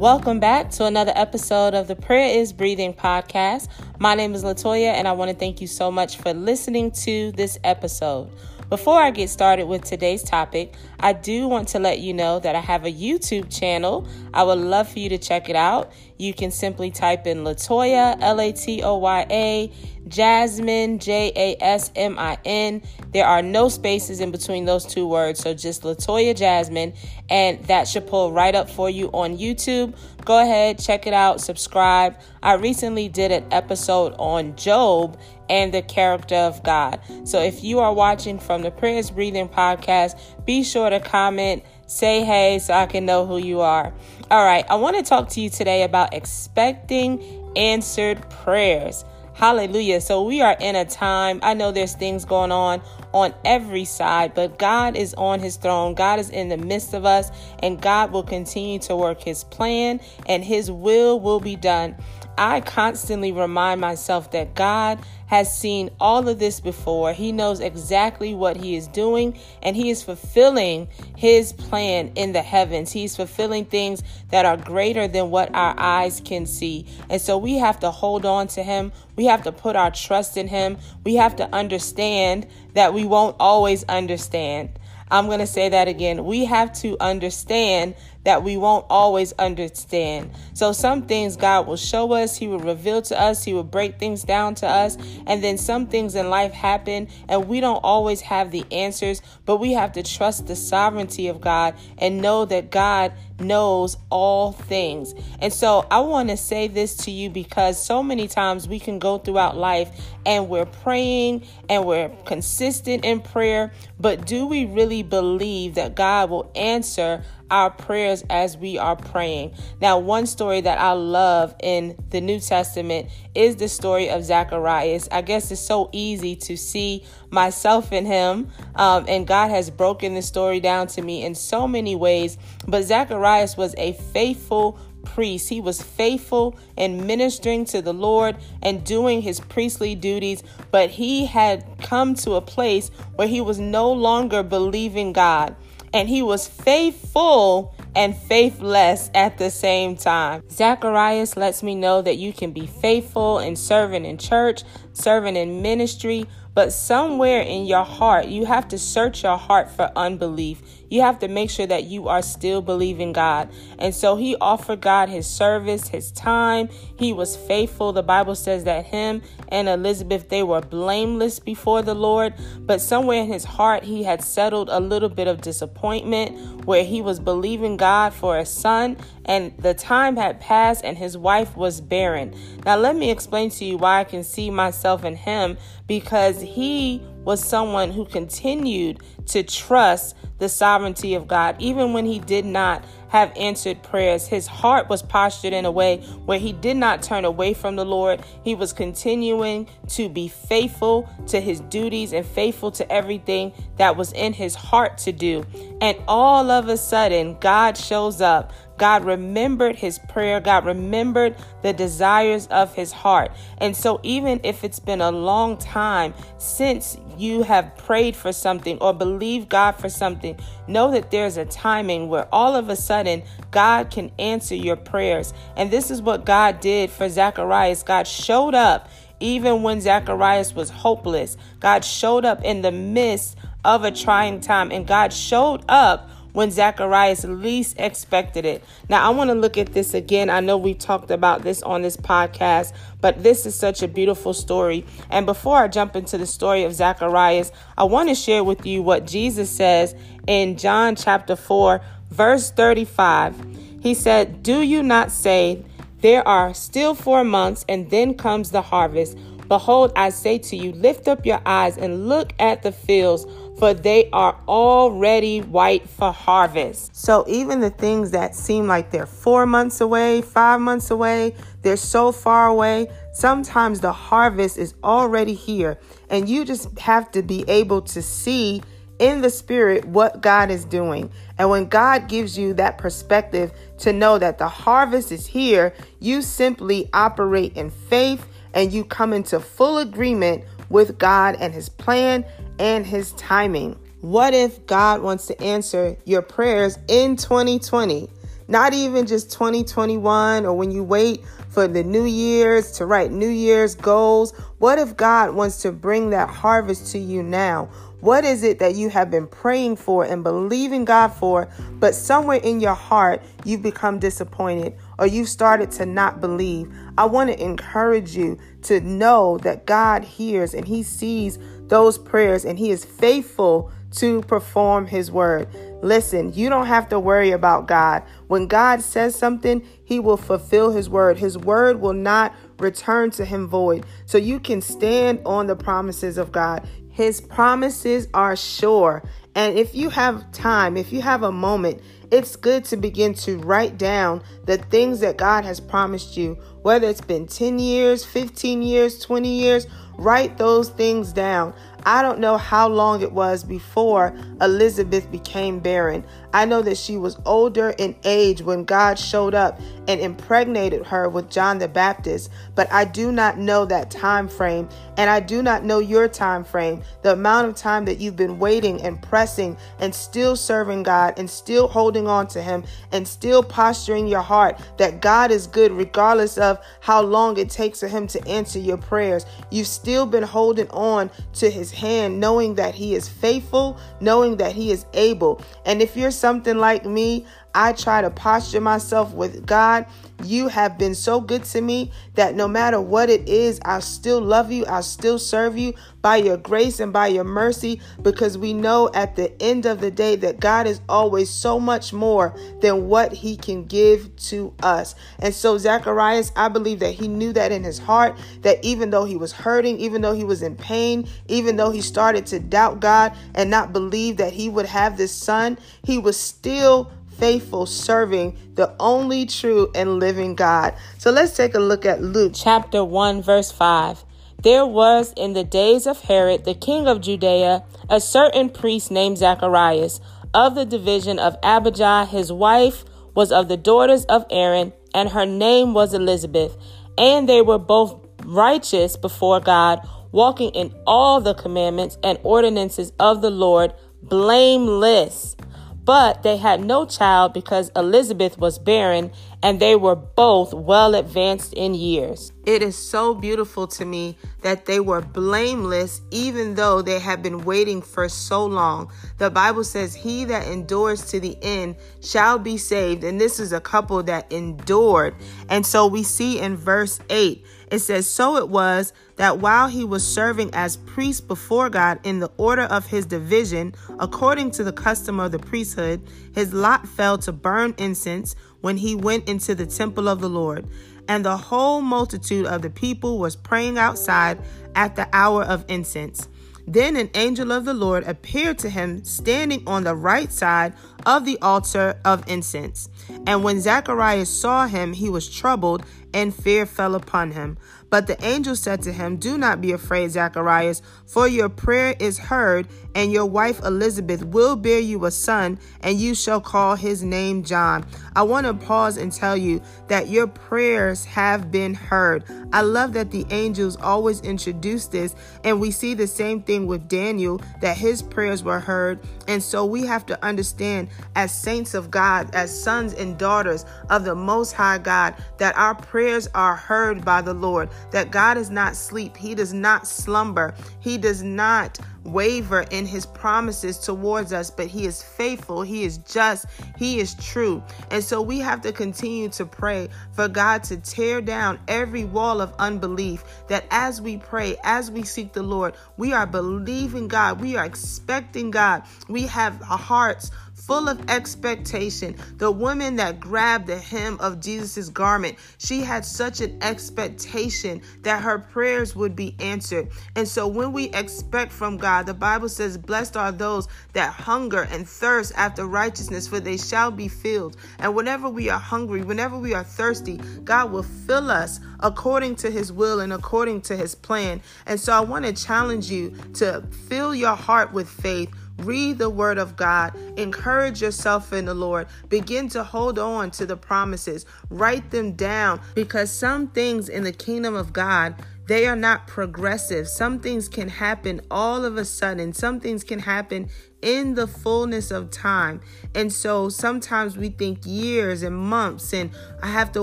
Welcome back to another episode of the Prayer is Breathing podcast. My name is Latoya, and I want to thank you so much for listening to this episode. Before I get started with today's topic, I do want to let you know that I have a YouTube channel. I would love for you to check it out. You can simply type in Latoya, L A T O Y A, Jasmine, J A S M I N. There are no spaces in between those two words, so just Latoya Jasmine, and that should pull right up for you on YouTube. Go ahead, check it out, subscribe. I recently did an episode on Job and the character of God. So if you are watching from the Prayers Breathing podcast, be sure to comment, say hey so I can know who you are. All right, I want to talk to you today about expecting answered prayers. Hallelujah. So we are in a time, I know there's things going on on every side, but God is on his throne. God is in the midst of us, and God will continue to work his plan, and his will will be done. I constantly remind myself that God has seen all of this before. He knows exactly what He is doing, and He is fulfilling His plan in the heavens. He's fulfilling things that are greater than what our eyes can see. And so we have to hold on to Him. We have to put our trust in Him. We have to understand that we won't always understand. I'm going to say that again. We have to understand that we won't always understand. So, some things God will show us, He will reveal to us, He will break things down to us, and then some things in life happen, and we don't always have the answers, but we have to trust the sovereignty of God and know that God knows all things. And so, I want to say this to you because so many times we can go throughout life and we're praying and we're consistent in prayer, but do we really believe that God will answer? Our prayers as we are praying. Now, one story that I love in the New Testament is the story of Zacharias. I guess it's so easy to see myself in him, um, and God has broken the story down to me in so many ways. But Zacharias was a faithful priest. He was faithful in ministering to the Lord and doing his priestly duties, but he had come to a place where he was no longer believing God and he was faithful and faithless at the same time. Zacharias lets me know that you can be faithful in serving in church, serving in ministry, but somewhere in your heart, you have to search your heart for unbelief. You have to make sure that you are still believing God. And so he offered God his service, his time. He was faithful. The Bible says that him and Elizabeth, they were blameless before the Lord. But somewhere in his heart, he had settled a little bit of disappointment where he was believing God for a son and the time had passed and his wife was barren. Now, let me explain to you why I can see myself in him because he was someone who continued to trust the sovereignty of God, even when he did not have answered prayers. His heart was postured in a way where he did not turn away from the Lord. He was continuing to be faithful to his duties and faithful to everything that was in his heart to do. And all of a sudden, God shows up. God remembered his prayer. God remembered the desires of his heart. And so, even if it's been a long time since you have prayed for something or believe God for something, know that there's a timing where all of a sudden God can answer your prayers. And this is what God did for Zacharias. God showed up even when Zacharias was hopeless. God showed up in the midst of a trying time, and God showed up when Zacharias least expected it. Now, I want to look at this again. I know we've talked about this on this podcast, but this is such a beautiful story. And before I jump into the story of Zacharias, I want to share with you what Jesus says in John chapter 4, verse 35. He said, Do you not say, There are still four months, and then comes the harvest? Behold, I say to you, lift up your eyes and look at the fields for they are already white for harvest. So even the things that seem like they're four months away, five months away, they're so far away. Sometimes the harvest is already here, and you just have to be able to see in the spirit what God is doing. And when God gives you that perspective to know that the harvest is here, you simply operate in faith and you come into full agreement with God and His plan and His timing. What if God wants to answer your prayers in 2020? Not even just 2021 or when you wait for the New Year's to write New Year's goals. What if God wants to bring that harvest to you now? What is it that you have been praying for and believing God for, but somewhere in your heart you've become disappointed or you've started to not believe? I want to encourage you to know that God hears and He sees those prayers and He is faithful to perform His word. Listen, you don't have to worry about God. When God says something, He will fulfill His word. His word will not return to Him void. So you can stand on the promises of God. His promises are sure. And if you have time, if you have a moment, it's good to begin to write down the things that God has promised you, whether it's been 10 years, 15 years, 20 years, write those things down. I don't know how long it was before Elizabeth became barren. I know that she was older in age when God showed up and impregnated her with John the Baptist, but I do not know that time frame and I do not know your time frame. The amount of time that you've been waiting and pressing and still serving God and still holding on to him and still posturing your heart that God is good regardless of how long it takes for him to answer your prayers. You've still been holding on to his hand knowing that he is faithful, knowing that he is able. And if you're something like me, I try to posture myself with God. You have been so good to me that no matter what it is, I still love you. I still serve you by your grace and by your mercy because we know at the end of the day that God is always so much more than what he can give to us. And so, Zacharias, I believe that he knew that in his heart that even though he was hurting, even though he was in pain, even though he started to doubt God and not believe that he would have this son, he was still faithful serving the only true and living God. So let's take a look at Luke chapter 1, verse 5. There was in the days of Herod, the king of Judea, a certain priest named Zacharias of the division of Abijah. His wife was of the daughters of Aaron, and her name was Elizabeth. And they were both righteous before God, walking in all the commandments and ordinances of the Lord, blameless. But they had no child because Elizabeth was barren and they were both well advanced in years. It is so beautiful to me that they were blameless even though they had been waiting for so long. The Bible says, He that endures to the end shall be saved. And this is a couple that endured. And so we see in verse 8, it says, So it was that while he was serving as priest before God in the order of his division, according to the custom of the priesthood, his lot fell to burn incense when he went into the temple of the Lord. And the whole multitude of the people was praying outside at the hour of incense. Then an angel of the Lord appeared to him standing on the right side of the altar of incense. And when Zacharias saw him, he was troubled, and fear fell upon him. But the angel said to him, Do not be afraid, Zacharias, for your prayer is heard, and your wife Elizabeth will bear you a son, and you shall call his name John. I want to pause and tell you that your prayers have been heard. I love that the angels always introduce this, and we see the same thing with Daniel, that his prayers were heard. And so we have to understand, as saints of God, as sons and daughters of the Most High God, that our prayers are heard by the Lord that God is not sleep, He does not slumber, He does not waver in his promises towards us, but he is faithful, he is just, he is true. And so we have to continue to pray for God to tear down every wall of unbelief. That as we pray, as we seek the Lord, we are believing God, we are expecting God, we have hearts full of expectation. The woman that grabbed the hem of Jesus' garment, she had such an expectation that her prayers would be answered. And so when we expect from God, the Bible says, Blessed are those that hunger and thirst after righteousness, for they shall be filled. And whenever we are hungry, whenever we are thirsty, God will fill us according to his will and according to his plan. And so I want to challenge you to fill your heart with faith Read the word of God. Encourage yourself in the Lord. Begin to hold on to the promises. Write them down because some things in the kingdom of God they are not progressive. Some things can happen all of a sudden. Some things can happen in the fullness of time. And so sometimes we think years and months and I have to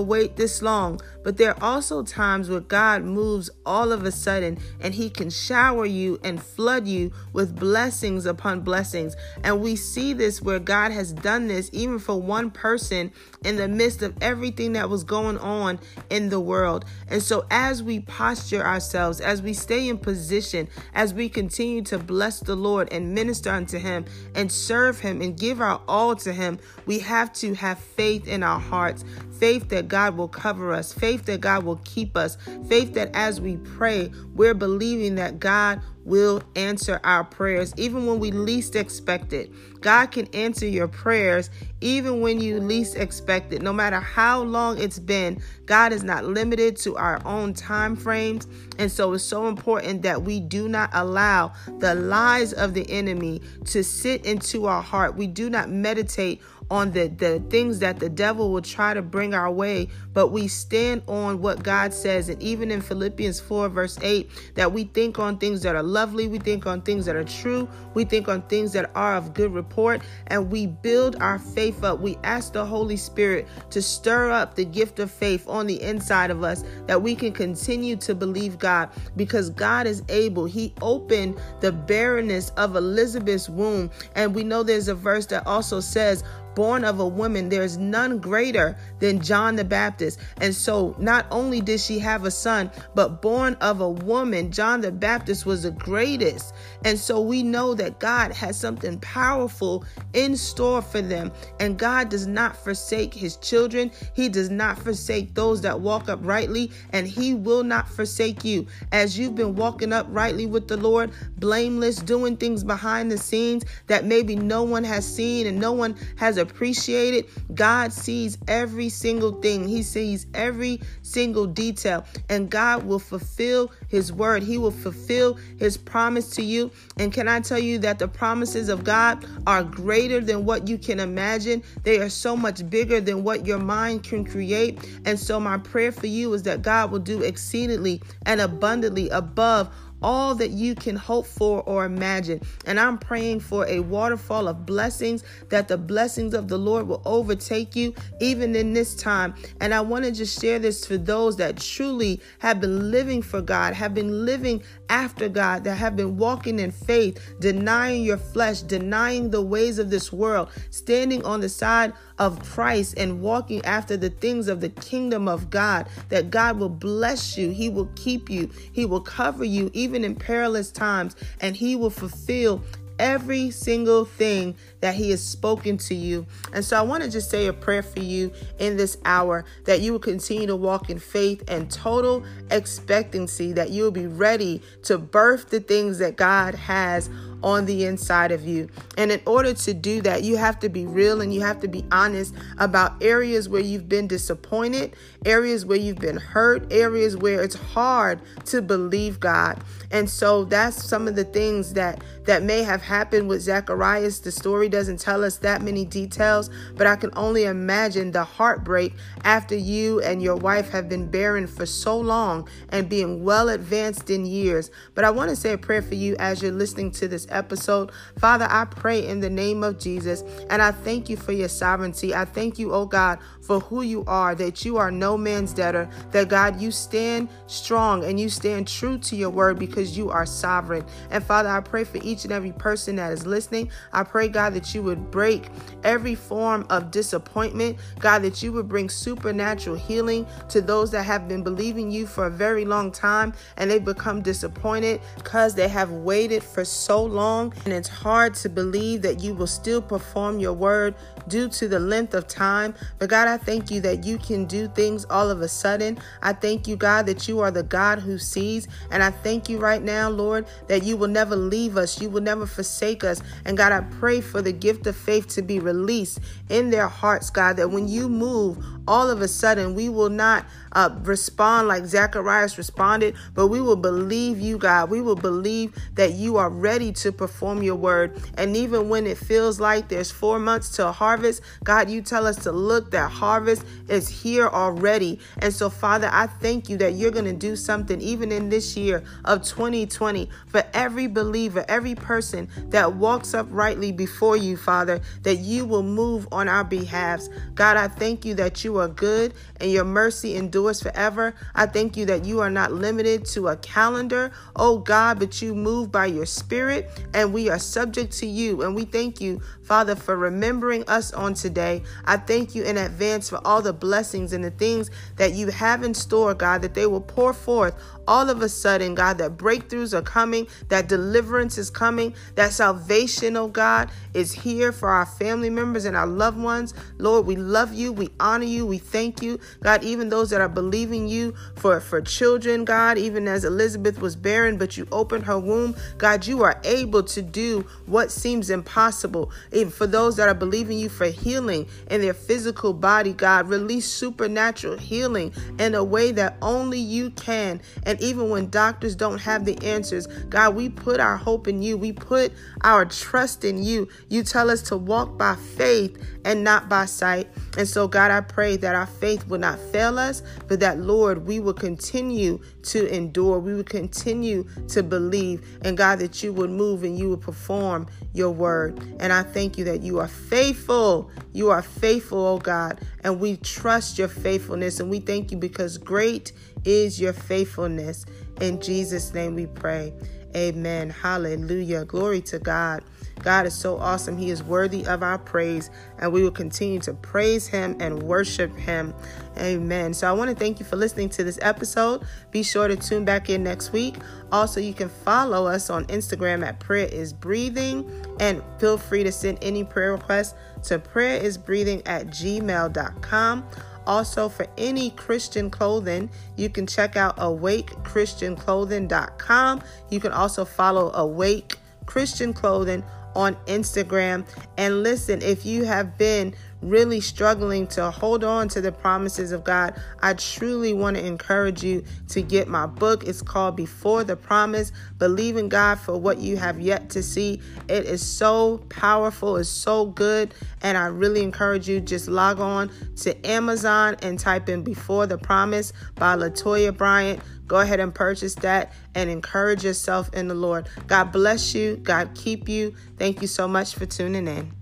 wait this long. But there are also times where God moves all of a sudden and He can shower you and flood you with blessings upon blessings. And we see this where God has done this even for one person in the midst of everything that was going on in the world. And so as we posture ourselves, as we stay in position, as we continue to bless the Lord and minister unto Him and serve Him and give our all to Him, we have to have faith in our hearts. Faith that God will cover us, faith that God will keep us, faith that as we pray, we're believing that God will answer our prayers even when we least expect it. God can answer your prayers even when you least expect it. No matter how long it's been, God is not limited to our own time frames. And so it's so important that we do not allow the lies of the enemy to sit into our heart. We do not meditate on the, the things that the devil will try to bring our way, but we stand on what God says. And even in Philippians 4, verse 8, that we think on things that are lovely, we think on things that are true, we think on things that are of good report, and we build our faith up. We ask the Holy Spirit to stir up the gift of faith on the inside of us that we can continue to believe God because God is able. He opened the barrenness of Elizabeth's womb. And we know there's a verse that also says, born of a woman, there is none greater than John the Baptist. And so not only did she have a son, but born of a woman, John the Baptist was the greatest. And so we know that God has something powerful in store for them. And God does not forsake his children. He does not forsake those that walk uprightly, and he will not forsake you. As you've been walking uprightly with the Lord, blameless, doing things behind the scenes that maybe no one has seen and no one has a appreciate it. God sees every single thing, He sees every single detail, and God will fulfill His word. He will fulfill His promise to you. And can I tell you that the promises of God are greater than what you can imagine? They are so much bigger than what your mind can create. And so, my prayer for you is that God will do exceedingly and abundantly above all that you can hope for or imagine. And I'm praying for a waterfall of blessings that the blessings of the Lord will overtake you even in this time. And I want to just share this for those that truly have been living for God, have been living after God, that have been walking in faith, denying your flesh, denying the ways of this world, standing on the side of Christ and walking after the things of the kingdom of God, that God will bless you, He will keep you, He will cover you even in perilous times, and He will fulfill every single thing that He has spoken to you. And so I want to just say a prayer for you in this hour that you will continue to walk in faith and total expectancy, that you will be ready to birth the things that God has on the inside of you. And in order to do that, you have to be real and you have to be honest about areas where you've been disappointed, areas where you've been hurt, areas where it's hard to believe God. And so that's some of the things that that may have happened with Zacharias. The story doesn't tell us that many details, but I can only imagine the heartbreak after you and your wife have been barren for so long and being well advanced in years. But I want to say a prayer for you as you're listening to this episode. Father, I pray in the name of Jesus, and I thank you for your sovereignty. I thank you, oh God, for who you are, that you are no man's debtor, that God, you stand strong and you stand true to your word because you are sovereign. And Father, I pray for each and every person that is listening. I pray, God, that you would break every form of disappointment. God, that you would bring supernatural healing to those that have been believing you for a very long time and they've become disappointed because they have waited for so long. And it's hard to believe that you will still perform your word due to the length of time. But God, I thank you that you can do things all of a sudden. I thank you, God, that you are the God who sees. And I thank you right now, Lord, that you will never leave us, you will never forsake us. And God, I pray for the gift of faith to be released in their hearts, God, that when you move, all of a sudden we will not uh, respond like Zacharias responded, but we will believe you, God. We will believe that you are ready to perform your word. And even when it feels like there's four months to harvest, God, you tell us to look that harvest is here already. And so, Father, I thank you that you're going to do something even in this year of 2020 for every believer, every person that walks uprightly before you, Father, that you will move on our behalves. God, I thank you that you are good and your mercy endures forever. I thank you that you are not limited to a calendar, oh God, but you move by your spirit and we are subject to you. And we thank you, Father, for remembering us on today. I thank you in advance for all the blessings and the things that you have in store, God, that they will pour forth all of a sudden, God, that breakthroughs are coming, that deliverance is coming, that salvation, oh God, is here for our family members and our loved ones. Lord, we love you. We honor you. We thank you. God, even those that are believing you for, for children, God, even as Elizabeth was barren, but you opened her womb, God, you are able to do what seems impossible. Even for those that are believing you for healing in their physical body, God, release supernatural healing in a way that only you can. And even when doctors don't have the answers, God, we put our hope in you. We put our trust in you. You tell us to walk by faith and not by sight. And so, God, I pray that our faith will not fail us, but that, Lord, we will continue to endure. We will continue to believe. And, God, that you would move and you would perform your word. And I thank you that you are faithful. You are faithful, oh God. And we trust your faithfulness. And we thank you because great is your faithfulness. In Jesus' name we pray. Amen. Hallelujah. Glory to God. God is so awesome. He is worthy of our praise, and we will continue to praise Him and worship Him. Amen. So I want to thank you for listening to this episode. Be sure to tune back in next week. Also, you can follow us on Instagram at Prayer is Breathing, and feel free to send any prayer requests to prayerisbreathing at gmail.com. Also, for any Christian clothing, you can check out awakechristianclothing.com. You can also follow Awake Christian Clothing on Instagram. And listen, if you have been really struggling to hold on to the promises of God, I truly want to encourage you to get my book. It's called Before the Promise Believe in God for What You Have Yet to See. It is so powerful, it's so good. And I really encourage you just log on to Amazon and type in Before the Promise by Latoya Bryant. Go ahead and purchase that and encourage yourself in the Lord. God bless you. God keep you. Thank you so much for tuning in.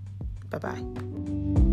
Bye bye.